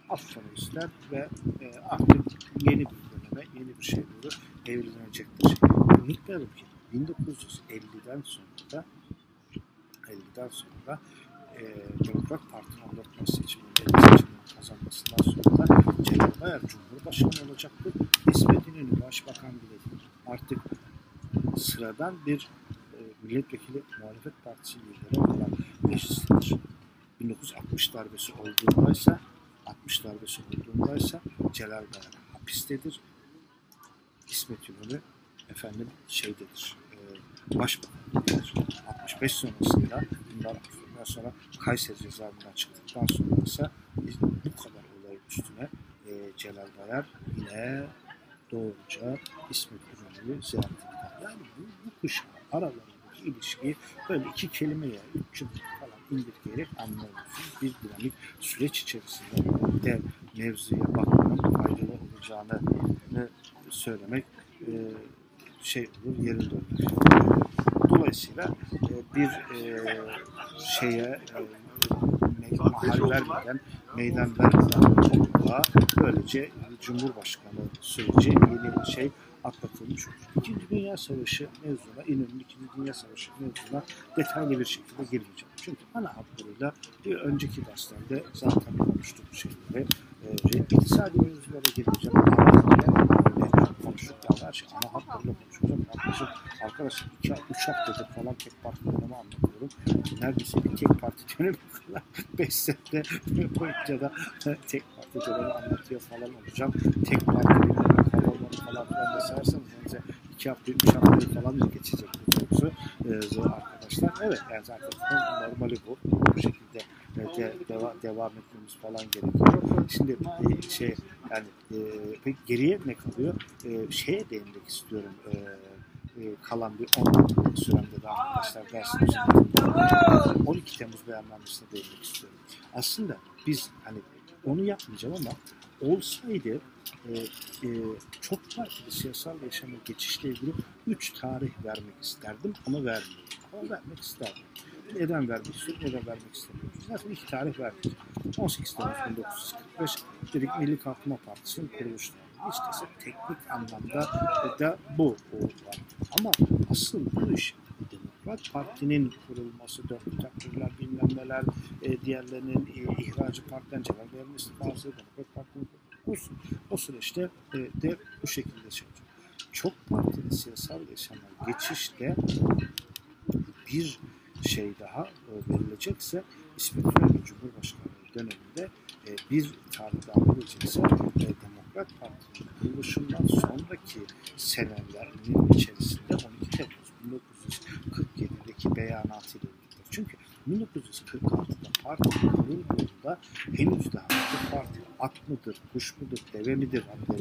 affını ister ve e, artık yeni bir döneme, yeni bir şey doğru evrilecektir. Unutmayalım ki 1950'den sonra 50'den sonra e, Demokrat Parti'nin 14 Mayıs seçiminde seçimini kazanmasından sonra Celal Bayar Cumhurbaşkanı olacaktır. İsmet İnönü Başbakan bile. Artık sıradan bir e, milletvekili muhalefet partisi lideri olan meclistedir. 1960 darbesi olduğundaysa 60 darbesi olduğundaysa Celal Bayar hapistedir. İsmet İnönü efendim şeydedir. E, başbakandır. 65 sonrasında bundan sonra Kayseri cezaevinden çıktıktan sonra ise biz bu kadar olayın üstüne e, Celal Bayar yine doğruca İsmet İnönü'yü ziyaret eder. Yani bu, bu kuşağın aralarındaki ilişkiyi böyle iki kelimeye, üç cümle falan indirgeyerek anlıyorsunuz. Bir dinamik süreç içerisinde de mevzuya bakmanın faydalı olacağını söylemek e, şey olur, yerinde olur. Dolayısıyla e, bir e, şeye e, mahal vermeden, meydan vermeden topluluğa böylece Cumhurbaşkanı süreci yeni şey atlatılmış olur. İkinci Dünya Savaşı mevzuna, İnönü'nün İkinci Dünya Savaşı mevzuna detaylı bir şekilde girmeyeceğim. Çünkü ana hatlarıyla bir önceki derslerde zaten konuştuk bu şeyleri. E, iktisadi mevzulara girmeyeceğim. Konuştuk. Ya her şey ana hatlarıyla konuşacağım. Yaklaşık arkadaşlar iki, üç haftadır falan tek parti dönemi anlatıyorum. Neredeyse bir tek parti dönemi kadar beş sene boyunca da tek parti dönemi anlatıyor falan olacağım. Tek parti dönemi kavramları falan filan da sayarsanız önce iki hafta, üç hafta falan da geçecek bu konusu ee, arkadaşlar. Evet yani zaten normali bu. Bu şekilde de, deva, devam etmemiz falan gerekiyor. Şimdi e, şey yani e, peki geriye ne kalıyor? E, şeye değinmek istiyorum. E, e, kalan bir 10 dakika süremde de arkadaşlar dersimiz 12 Temmuz beyannamesine değinmek istiyorum. Aslında biz hani onu yapmayacağım ama olsaydı e, e, çok farklı siyasal yaşama geçişle ilgili 3 tarih vermek isterdim ama vermiyorum. Ama vermek isterdim. Neden vermek istiyorum, neden vermek istemiyorum. Zaten iki tarih verdik. 18 Temmuz 1945 dedik Milli Kalkınma Partisi'nin kuruluş tarihi. İşte teknik anlamda da bu var. Ama asıl bu iş Demokrat Parti'nin kurulması, dört takdirler, bilmem neler, e, diğerlerinin e, ihracı partiden Celal Bayar'ın istifası, Demokrat Parti'nin kurulması. O süreçte e, de bu şekilde şey. Çok partili siyasal yaşama geçişte bir şey daha e, verilecekse İsmet İnönü Cumhurbaşkanlığı döneminde e, bir tarih daha verilecekse e, Demokrat Parti'nin kuruluşundan sonraki senelerin içerisinde 12 Temmuz 1947'deki beyanatıyla birlikte. Çünkü 1946'da parti kurulduğunda henüz daha bu parti at mıdır, kuş mudur, deve midir? Hani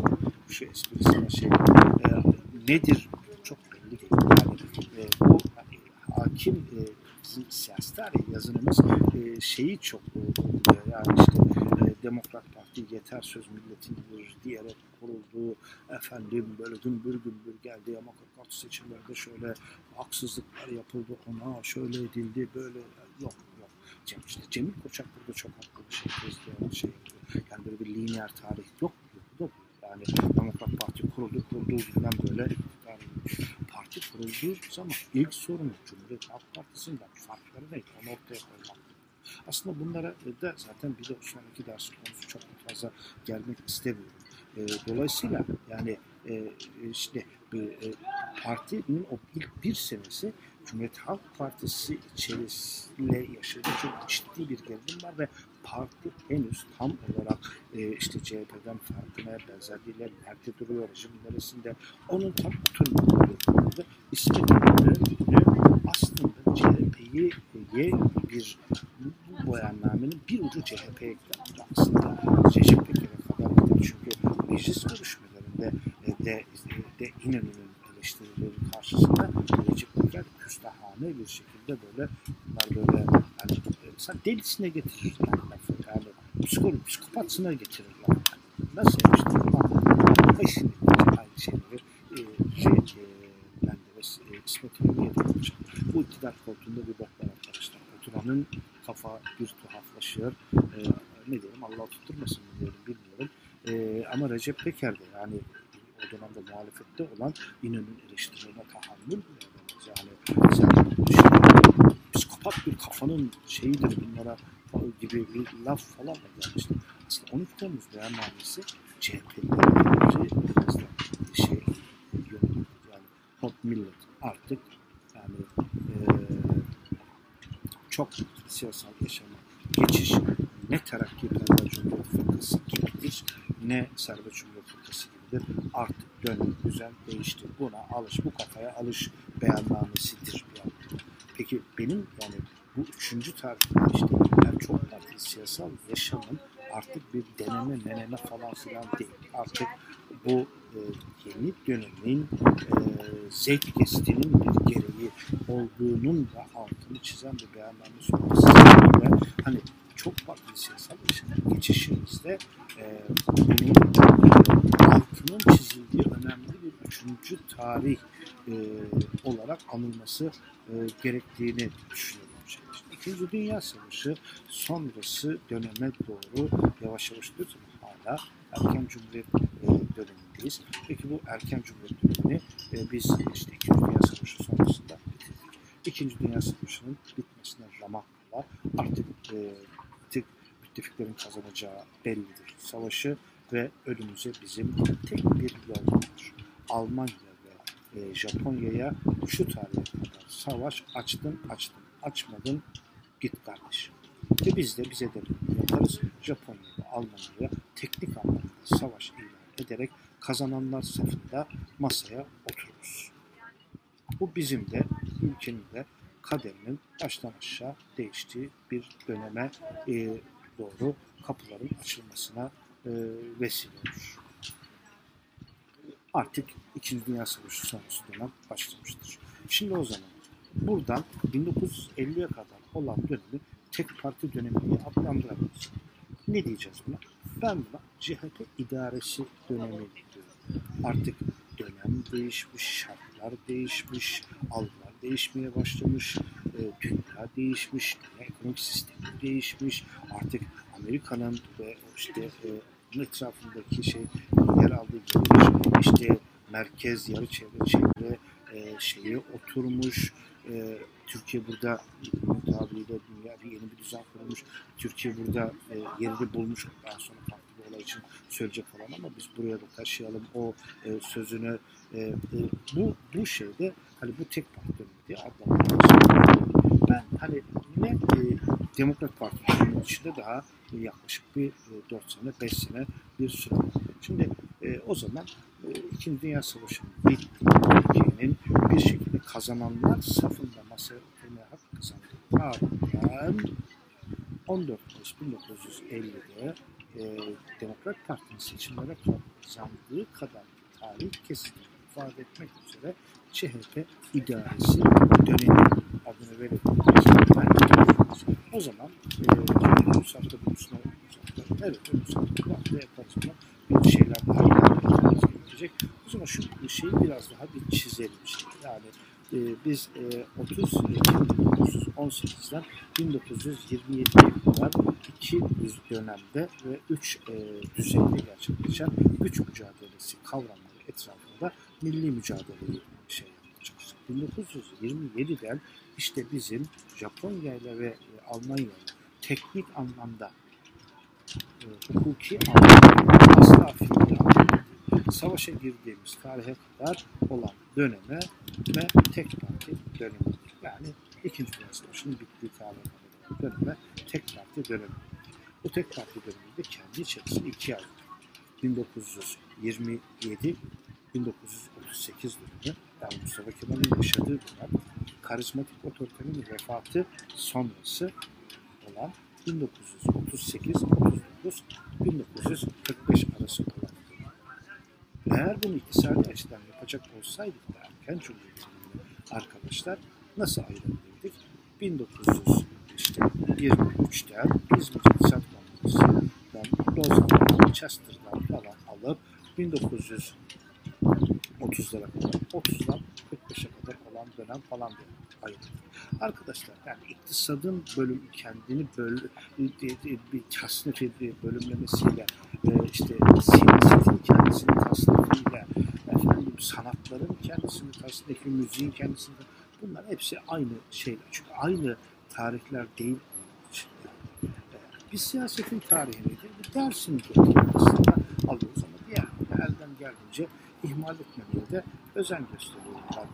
şu esprisine şey e, nedir çok belli değil. Yani e, bu hani, hakim e, bizim siyasi tarih yazınımız e, şeyi çok vurguluyor. Yani işte e, Demokrat Parti yeter söz milletindir diyerek kurulduğu efendim böyle gümbür gümbür geldi ama 46 seçimlerde şöyle haksızlıklar yapıldı ona şöyle edildi böyle yok yok. Cem, işte Cemil Koçak burada çok haklı bir şey tezliyor şey. Yani böyle bir lineer tarih yok. yok, yok. Yani Demokrat Parti kuruldu, kurulduğu günden böyle olmuş. Parti kurulduğu zaman ilk sorunu Cumhuriyet Halk Partisi'nden farkları neydi? Onu ortaya koymak. Aslında bunlara da zaten bir de sonraki ders konusu çok fazla gelmek istemiyorum. E, dolayısıyla yani e, işte e, partinin o ilk bir senesi Cumhuriyet Halk Partisi içerisinde yaşadığı çok ciddi bir gerilim var ve parti henüz tam olarak e, işte CHP'den farkına benzerliğiyle nerede duruyor, rejim neresinde onun tam oturmadığı durumda İsmet İnönü aslında CHP'yi bir bu, beyannamenin bir ucu CHP'ye gider. Aslında Peker'e kadar gider. Çünkü meclis görüşmelerinde e, de, de İnönü'nün eleştirileri karşısında Recep Peker küstahane bir şekilde böyle bunlar böyle yani delisine getirir yani yani psikolog, psikopatsına getirir lafı. Nasıl yapmıştır? Eşini aynı şeyleri e, şey, e, ben de e, İsmet. Bu iktidar koltuğunda bir bok arkadaşlar. Oturanın kafa bir tuhaflaşıyor. E, ne diyelim Allah tutturmasın diyelim bilmiyorum. E, ama Recep Peker de yani o dönemde muhalefette olan İnönü'nün eleştirilerine tahammül. Yani sen psikopat bir kafanın şeyidir bunlara gibi bir laf falan da gelmişti. Aslında 13 Temmuz beyannamesi da şey yani halk millet artık yani e, çok siyasal yaşama geçiş ne terakkiperver Cumhuriyet Fırkası gibidir ne Serbest Cumhuriyet Fırkası gibidir. Artık dönem düzen değişti. Buna alış, bu kafaya alış beyannamesidir bir anlamda. Peki benim yani bu üçüncü tarihte işte yani çok partili siyasal yaşamın artık bir deneme meneme falan filan değil. Artık bu e, yeni dönemin e, zevk gestinin bir gereği olduğunun da altını çizen bir beyanname sonrası hani çok farklı siyasal yaşamın geçişimizde e, bunun altının çizildiği önemli bir üçüncü tarih e, olarak anılması e, gerektiğini düşünüyorum. İkinci Dünya Savaşı sonrası döneme doğru yavaş yavaş diyoruz hala erken cumhuriyet e, dönemindeyiz. Peki bu erken cumhuriyet dönemini e, biz işte İkinci Dünya Savaşı sonrasında. İkinci Dünya Savaşı'nın bitmesine ramak var. Artık e, müttefiklerin kazanacağı bellidir savaşı ve önümüze bizim tek bir yol var. Almanya ve e, Japonya'ya şu tarihe kadar savaş açtın açtın açmadın git kardeş. Ve biz de bize de yaparız. Japonya ve Almanya'ya teknik anlamda savaş ilan ederek kazananlar safında masaya otururuz. Bu bizim de ülkenin de kaderinin baştan aşağı değiştiği bir döneme e, doğru kapıların açılmasına e, vesile olur. Artık İkinci Dünya Savaşı sonrası dönem başlamıştır. Şimdi o zaman buradan 1950'ye kadar olan dönemi tek parti dönemi diye adlandırabiliriz. Ne diyeceğiz buna? Ben buna CHP idaresi dönemi diyorum. Artık dönem değişmiş, şartlar değişmiş, algılar değişmeye başlamış, e, dünya değişmiş, dünya ekonomik sistemi değişmiş. Artık Amerika'nın ve işte e, etrafındaki şey yer aldığı yer işte merkez, yarı çevre, çevre e, şeyi oturmuş. E, Türkiye burada tabiriyle dünya bir yeni bir düzen kurulmuş. Türkiye burada e, yerini bulmuş. Daha sonra farklı bir olay için söyleyecek falan ama biz buraya da taşıyalım o e, sözünü. E, e, bu bu şeyde hani bu tek parti diye adlandırılmış. Ben hani yine e, Demokrat Parti'nin içinde daha e, yaklaşık bir e, 4 sene, 5 sene bir süre. Şimdi e, o zaman e, İkinci Dünya Savaşı'nın bittiği Türkiye'nin bir şekilde kazananlar safında masaya oturmaya hak kazandığı tarihten 14 Mayıs 1950'de e, Demokrat Parti'nin seçimlere kazandığı kadar tarih kesinlikle ifade etmek üzere CHP idaresi dönemi adını verebiliriz. O zaman e, bu hafta bu üstüne evet bu hafta hafta ama bir şeyler daha gerekecek. O zaman şu şeyi biraz daha bir çizelim. Şey. Yani e, biz e, 30 Ekim 1918'den 1927'ye kadar iki dönemde ve üç e, düzeyde gerçekleşen güç mücadelesi kavramları etrafında milli mücadeleyi şey yapacağız. 1927'den işte bizim Japonya ile ve e, Almanya teknik anlamda e, hukuki anlamda asla fiili savaşa girdiğimiz tarihe kadar olan döneme ve tek parti dönemi. Yani İkinci Dünya Savaşı'nın bittiği tarihe döneme tek parti dönemi. Bu tek parti döneminde kendi içerisinde ikiye ayrıldı. 1927 1938 dönemi yani Mustafa Kemal'in yaşadığı dönem karizmatik otoritenin vefatı sonrası olan 1938 39 1945 arası olan. Eğer bunu iktisadi açıdan yapacak olsaydık da erken cumhuriyetinde arkadaşlar nasıl ayrılırdık? 1923'te İzmir İktisat Kongresi'nden Lozan'dan, Chester'dan falan alıp 1930'lara kadar 30'dan 45'e kadar olan dönem falan diye ayırdık. Arkadaşlar yani iktisadın bölüm kendini böl bir tasnif edip bölümlemesiyle e, işte siyasetin kendisini tasnifiyle efendim sanatların kendisini tasnifi, müziğin kendisini bunlar hepsi aynı şeyler. Çünkü aynı tarihler değil e, biz siyasetin tarihini bir dersini aslında alıyoruz ama diğer elden geldiğince ihmal etmemeye de özen gösteriyorum ben e,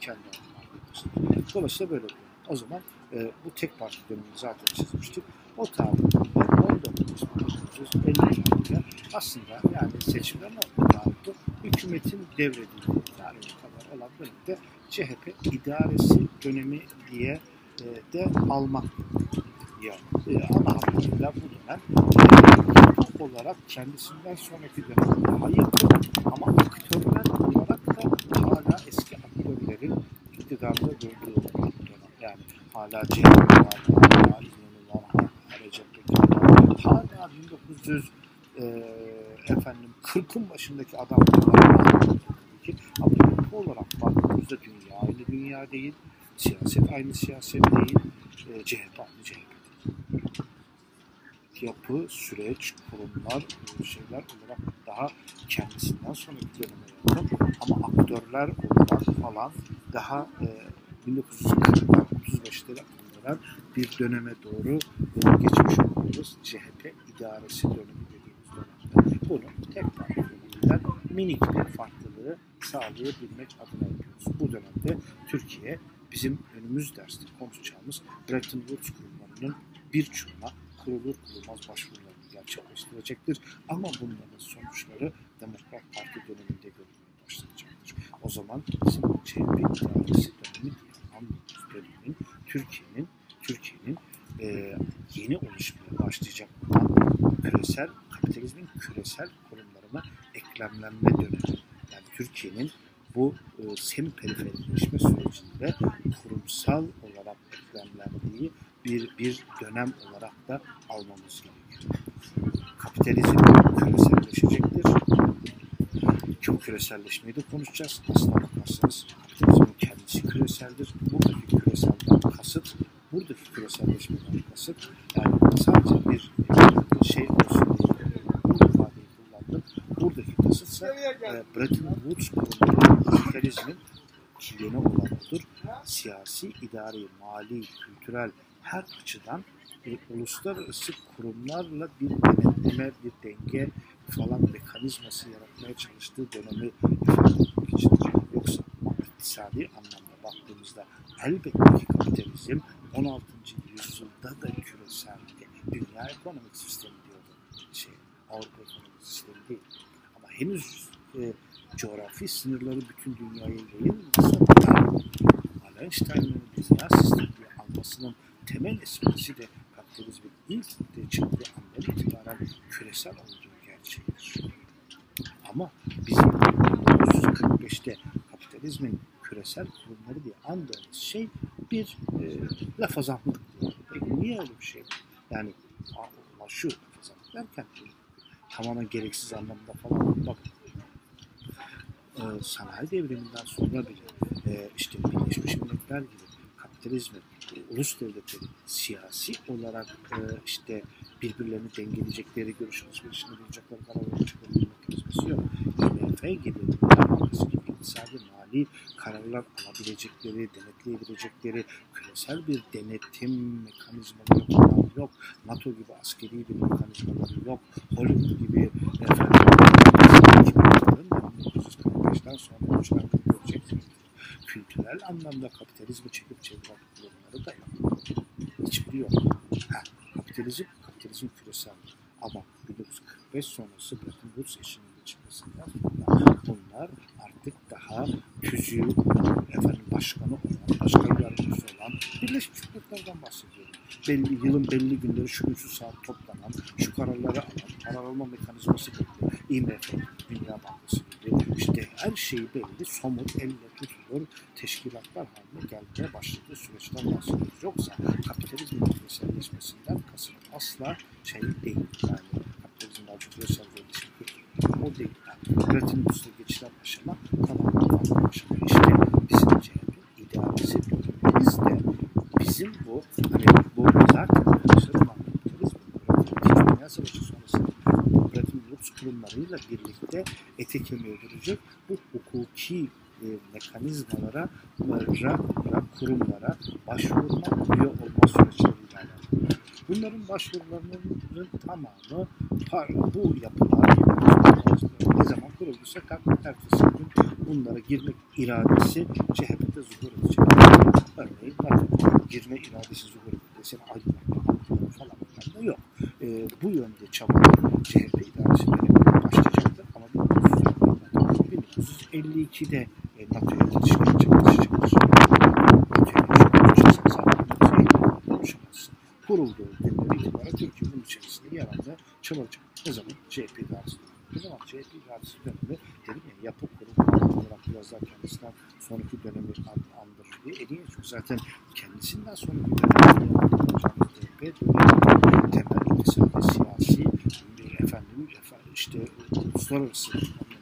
kendi arkadaşlar. Dolayısıyla böyle diyorum. O zaman e, bu tek parti dönemini zaten çizmiştik. O tarihte 1950'lerde aslında yani seçimlerin olduğu tarihte hükümetin devredildiği tarihe kadar olan dönemde CHP idaresi dönemi diye e, de almak ya e, ana hatlarıyla bu dönem e, olarak kendisinden sonraki dönem daha yakın ama aktörler olarak da hala eski aktörlerin iktidarda gördüğü dönem. Yani hala CHP var, hala İnönü var, Recep Tayyip hala 1900 e, efendim 40'ın başındaki adamlar var. Ama yapı olarak baktığımızda dünya aynı dünya değil, siyaset aynı siyaset değil, e, CHP aynı CHP. Yapı, süreç, kurumlar, şeyler olarak daha kendisinden sonraki döneme yakın ama aktörler olarak falan daha e, 1940'lar, 35'leri anlayan bir döneme doğru e, geçmiş oluyoruz. CHP idaresi dönemi dediğimiz dönemde. Bunu tek parti döneminden minik bir farklılığı sağlayabilmek adına yapıyoruz. Bu dönemde Türkiye bizim önümüz derste konuşacağımız Bretton Woods kurumlarının birçoğuna kurulur kurulmaz başvurularını gerçekleştirecektir. Ama bunların sonuçları Demokrat Parti döneminde görülmeye başlayacaktır. O zaman bizim CHP idaresi dönemi diye anladığımız dönemin Türkiye'nin Türkiye'nin e, yeni oluşmaya başlayacak olan küresel kapitalizmin küresel kurumlarına eklemlenme dönemi. Yani Türkiye'nin bu e, semi periferikleşme sürecinde kurumsal bir bir dönem olarak da almamız gerekiyor. Kapitalizm küreselleşecektir. Çok küreselleşmeyi de konuşacağız. Aslına bakarsanız kapitalizmin kendisi küreseldir. Buradaki küreselden kasıt, buradaki küreselleşmeden kasıt yani sadece bir şey olsun diye bu ifadeyi kullandım. Buradaki kasıtsa e, Bretton Woods kurumları kapitalizmin ki yeni olan odur. Siyasi, idari, mali, kültürel her açıdan e, uluslararası kurumlarla bir denetleme, bir denge falan mekanizması yaratmaya çalıştığı dönemi ifade. Yoksa iktisadi anlamda baktığımızda elbette ki kapitalizm 16. yüzyılda da küreseldi. Dünya ekonomik sistemi diyordu. Şey, Avrupa ekonomik sistemi değil. Ama henüz e, coğrafi sınırları bütün dünyaya yayılmasa Einstein'ın dünya sistemi diye almasının temel esprisi de kapitalizmin ilk ortaya çıktığı andan itibaren küresel olduğu gerçeğidir. Ama bizim 1945'te kapitalizmin küresel kurumları diye andığımız şey bir e, laf azamlık diyor. Peki niye öyle bir şey? Yani şu laf azamlık derken tamamen gereksiz anlamda falan bakın. E, sanayi devriminden sonra bile e, işte Birleşmiş Milletler gibi kapitalizmin, e, ulus devletleri siyasi olarak e, işte birbirlerini dengeleyecekleri, görüş alışverişini bulacakları kararları çıkarma mekanizması yok. IMF Bankası gibi iktisadi mali kararlar alabilecekleri, denetleyebilecekleri küresel bir denetim mekanizmaları yok. NATO gibi askeri bir mekanizmaları yok. Hollywood gibi efendim, 1945'ten sonra uçlar göreceksinizdir. Kültürel anlamda kapitalizmi çekip çeviren kurumları da yok. Hiçbiri yok. Ha, kapitalizm, kapitalizm küresel. Ama 1945 sonrası Bretton Woods eşinin geçmesinden sonra bunlar artık daha tüzüğü efendim başkanı olan, başkan yardımcısı olan Birleşmiş Milletler'den bahsediyorum. Belli, yılın belli günleri şu şu saat toplanan, şu kararları alan, karar alma mekanizması belli, IMF, Dünya Bankası işte her şey belli, somut, elle tutulur teşkilatlar haline gelmeye başladığı süreçten bahsediyoruz. Yoksa kapitalizmin küreselleşmesinden kasıt asla şey değil. Yani kapitalizm daha çok küreselleşmesi o değil. Yani üretim üstüne geçilen aşama tamamen farklı aşama. İşte bizim CHP idealisi dönemimiz de bizim bu hani bu zaten arkadaşlarım kapitalizm İkinci Dünya Savaşı sonrasında üretim Woods kurumlarıyla birlikte ete kemiğe bu hukuki e, mekanizmalara, ra, ra, kurumlara başvurma, üye olma süreçleriyle alakalı. Bunların başvurularının tamamı bu yapılar ne zaman kurulduysa kalk ertesi gün bunlara girmek iradesi CHP'de zuhur edecek. Örneğin bakın girme iradesi zuhur edilmesine aydınlatma falan filan da yok. E, bu yönde çabalar CHP idaresi döneminde başlayacaktır ama 1952'de e, NATO'ya girişmeye çalışacaktır. NATO'ya girişmeye çalışacaksa konuşamazsın. Kurulduğu günden itibaren Türkiye bunun içerisinde yer almaya çabalayacak. Ne zaman? CHP idaresi ne zaman CHP idaresi dönemi dedim ya yapı kurum olarak biraz daha kendisinden sonraki dönemi andırır diye. E niye? Çünkü zaten kendisinden sonraki dönemi CHP dönemi temel iktisadi, siyasi, efendim, efendim işte uluslararası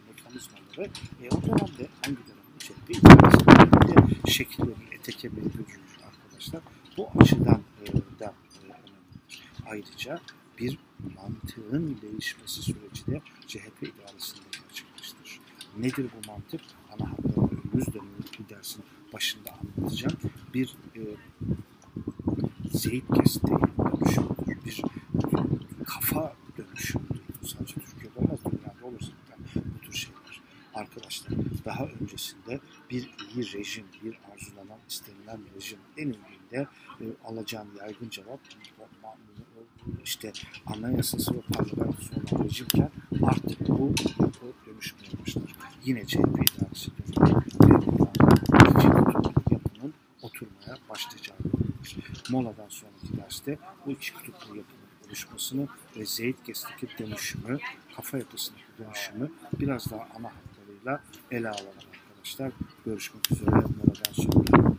mekanizmaları e, o dönemde hangi dönemde CHP idaresi döneminde şekillerini ete kemiğe bürünmüş arkadaşlar. Bu açıdan e, da e, önemlidir. Ayrıca bir mantığın değişmesi süreci de CHP idaresinde gerçekleştir. Nedir bu mantık? Ana hatlarını önümüz dönemi dersin başında anlatacağım. Bir e, zeyt desteği dönüşümüdür. Bir kafa dönüşümüdür. Bu sadece Türkiye'de olmaz, dünyada olur zaten bu tür şeyler. Arkadaşlar daha öncesinde bir iyi rejim, bir arzulanan, istenilen rejim denildiğinde e, alacağım yaygın cevap işte anayasası ve parlamentosu olan rejimken artık bu yapı dönüşmeye başlar. Yine CHP idaresi yapının oturmaya başlayacağı görülür. Moladan sonraki derste bu iki kutuplu yapının oluşmasını ve Zeitgeist'teki dönüşümü, kafa yapısındaki dönüşümü biraz daha ana hatlarıyla ele alalım arkadaşlar. Görüşmek üzere moladan sonra.